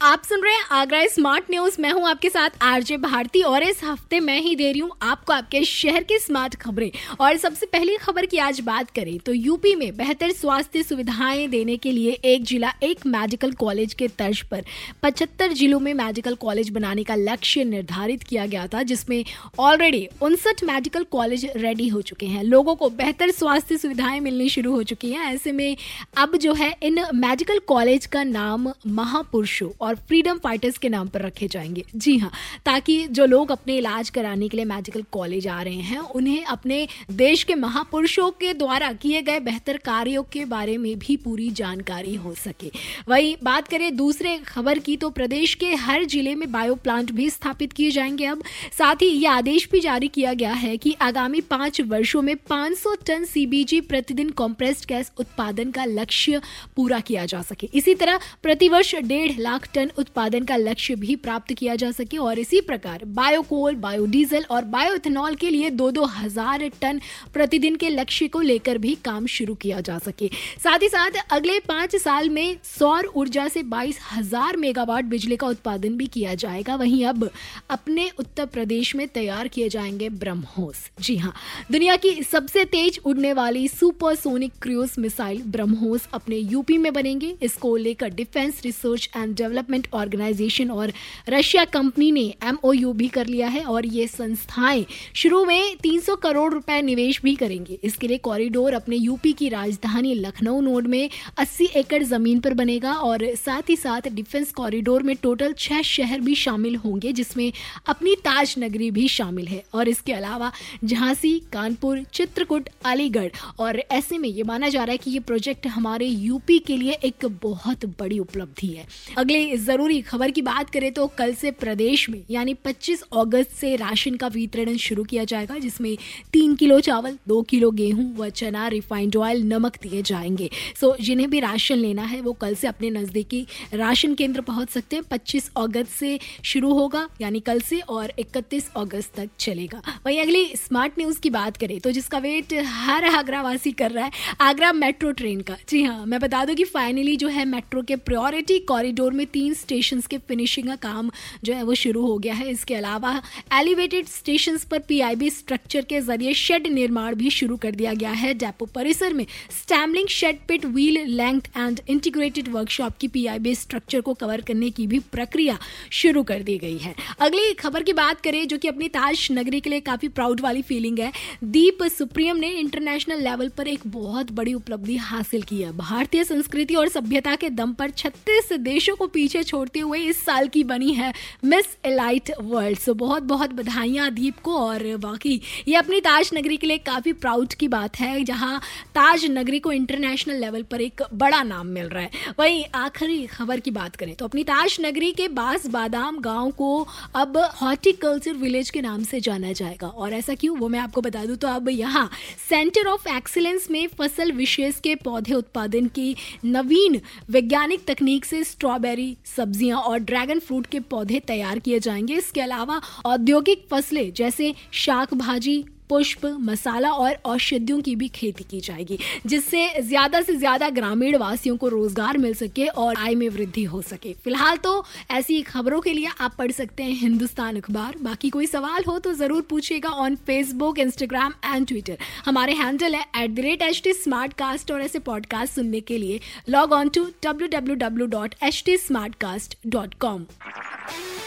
आप सुन रहे हैं आगरा स्मार्ट न्यूज़। मैं हूँ आपके साथ आरजे भारती और इस हफ़्ते मैं ही दे रही हूँ आपको आपके शहर की स्मार्ट खबरें। और सबसे पहली खबर की आज बात करें तो यूपी में बेहतर स्वास्थ्य सुविधाएँ देने के लिए एक जिला, एक मेडिकल कॉलेज के तर्ज पर 75 जिलों में मेडिकल कॉलेज बनाने का लक्ष्य निर्धारित किया गया था, जिसमें ऑलरेडी उनसठ मेडिकल कॉलेज रेडी हो चुके हैं। लोगों को बेहतर स्वास्थ्य सुविधाएँ मिलनी शुरू हो चुकी हैं। ऐसे में अब जो है इन मेडिकल कॉलेज का नाम महापुरुषों और फ्रीडम फाइटर्स के नाम पर रखे जाएँगे। जी हाँ ताकि जो लोग अपने इलाज कराने के लिए मेडिकल कॉलेज आ रहे हैं, उन्हें अपने देश के महापुरुषों के द्वारा किए गए बेहतर कार्यों के बारे में भी पूरी जानकारी हो सके। वही बात करें दूसरे खबर की तो प्रदेश के हर ज़िले में बायो प्लांट भी स्थापित किए जाएँगे अब। साथ ही यह आदेश भी जारी किया गया है कि आगामी पाँच वर्षों में 500 टन सीबीजी प्रतिदिन कॉम्प्रेस्ड गैस उत्पादन का लक्ष्य पूरा किया जा सके। इसी तरह प्रतिवर्ष डेढ़ लाख टन उत्पादन का लक्ष्य भी प्राप्त किया जा सके और इसी प्रकार बायोकोल, बायोडीजल और बायोइथेनॉल के लिए दो दो हज़ार टन प्रतिदिन के लक्ष्य को लेकर भी काम शुरू किया जा सके। साथ ही साथ अगले पाँच साल में सौर ऊर्जा से बाईस हज़ार मेगावाट बिजली का उत्पादन भी किया जाएगा। वहीं अब अपने उत्तर प्रदेश में तैयार किए जाएँगे ब्रह्मोस। जी हाँ दुनिया की सबसे तेज उड़ने वाली सुपरसोनिक क्रूज मिसाइल ब्रह्मोस अपने यूपी में बनेंगे। इसको लेकर defence research and development development organisation और रशिया कंपनी ने एमओयू भी कर लिया है और ये संस्थाएँ शुरू में 300 करोड़ रुपए निवेश भी करेंगे। इसके लिए कॉरिडोर अपने यूपी की राजधानी लखनऊ नोड में 80 एकड़ ज़मीन पर बनेगा और साथ ही साथ डिफेंस कॉरिडोर में टोटल छह शहर भी शामिल होंगे, जिसमें अपनी ताज नगरी भी शामिल है। और इसके अलावा झांसी, कानपुर, चित्रकूट, अलीगढ़ और ऐसे में ये माना जा रहा है कि ये प्रोजेक्ट हमारे यूपी के लिए एक बहुत बड़ी उपलब्धि है। अगले ज़रूरी खबर की बात करें तो कल से प्रदेश में, यानी 25 अगस्त से राशन का वितरण शुरू किया जाएगा, जिसमें तीन किलो चावल, दो किलो गेहूँ व चना, रिफाइंड ऑयल, नमक दिए जाएँगे। सो, जिन्हें भी राशन लेना है, वो कल से अपने नजदीकी राशन केंद्र पहुँच सकते हैं। पच्चीस अगस्त से शुरू होगा, यानी कल से, और इकतीस अगस्त तक चलेगा। वही अगली स्मार्ट न्यूज़ की बात करें तो जिसका वेट हर आगरावासी कर रहा है, आगरा मेट्रो ट्रेन का। जी हाँ मैं बता दूँ कि फाइनली जो है मेट्रो के प्रायोरिटी कॉरिडोर में तीन स्टेशन के फिनिशिंग का काम जो है वो शुरू हो गया है। इसके अलावा एलिवेटेड स्टेशन पर पीआईबी स्ट्रक्चर के ज़रिए शेड निर्माण भी शुरू कर दिया गया है। डेपो परिसर में stabling shed pit wheel length and integrated workshop की पीआईबी स्ट्रक्चर को कवर करने की भी प्रक्रिया शुरू कर दी गई है। अगली खबर की बात करें, जो कि अपनी ताज नगरी के लिए काफ़ी प्राउड वाली फीलिंग है, दीप सुप्रियम ने इंटरनेशनल लेवल पर एक बहुत बड़ी उपलब्धि हासिल की है। भारतीय संस्कृति और सभ्यता के दम पर छत्तीस देशों को पीछे छोड़ते हुए इस साल की बनी है मिस एलाइट वर्ल्ड सो बहुत बहुत बधाइयाँ दीप को और बाकी ये अपनी ताज नगरी के लिए काफ़ी प्राउड की बात है, जहाँ ताज नगरी को इंटरनेशनल लेवल पर एक बड़ा नाम मिल रहा है। वहीं आखिरी खबर की बात करें तो अपनी ताज नगरी के बास बादाम गाँव को अब हॉर्टिकल्चर विलेज के नाम से जाना जाएगा। और ऐसा क्यों? वो मैं आपको बता दूँ तो अब यहाँ सेंटर ऑफ़ एक्सीलेंस में फ़सल विशेष के पौधे उत्पादन की नवीन वैज्ञानिक तकनीक से स्ट्रॉबेरी सब्ज़ियाँ और ड्रैगन फ्रूट के पौधे तैयार किए जाएँगे। इसके अलावा औद्योगिक फ़सलें जैसे शाक भाजी पुष्प, मसाला और औषधियों की भी खेती की जाएगी, जिससे ज़्यादा से ज़्यादा ग्रामीण वासियों को रोज़गार मिल सके और आय में वृद्धि हो सके। फ़िलहाल तो ऐसी खबरों के लिए आप पढ़ सकते हैं हिंदुस्तान अखबार। बाकी कोई सवाल हो तो ज़रूर पूछिएगा on Facebook Instagram and Twitter हमारे हैंडल है at the rate H T smart cast और ऐसे पॉडकास्ट सुनने के लिए log on to W W W dot H T smart cast dot com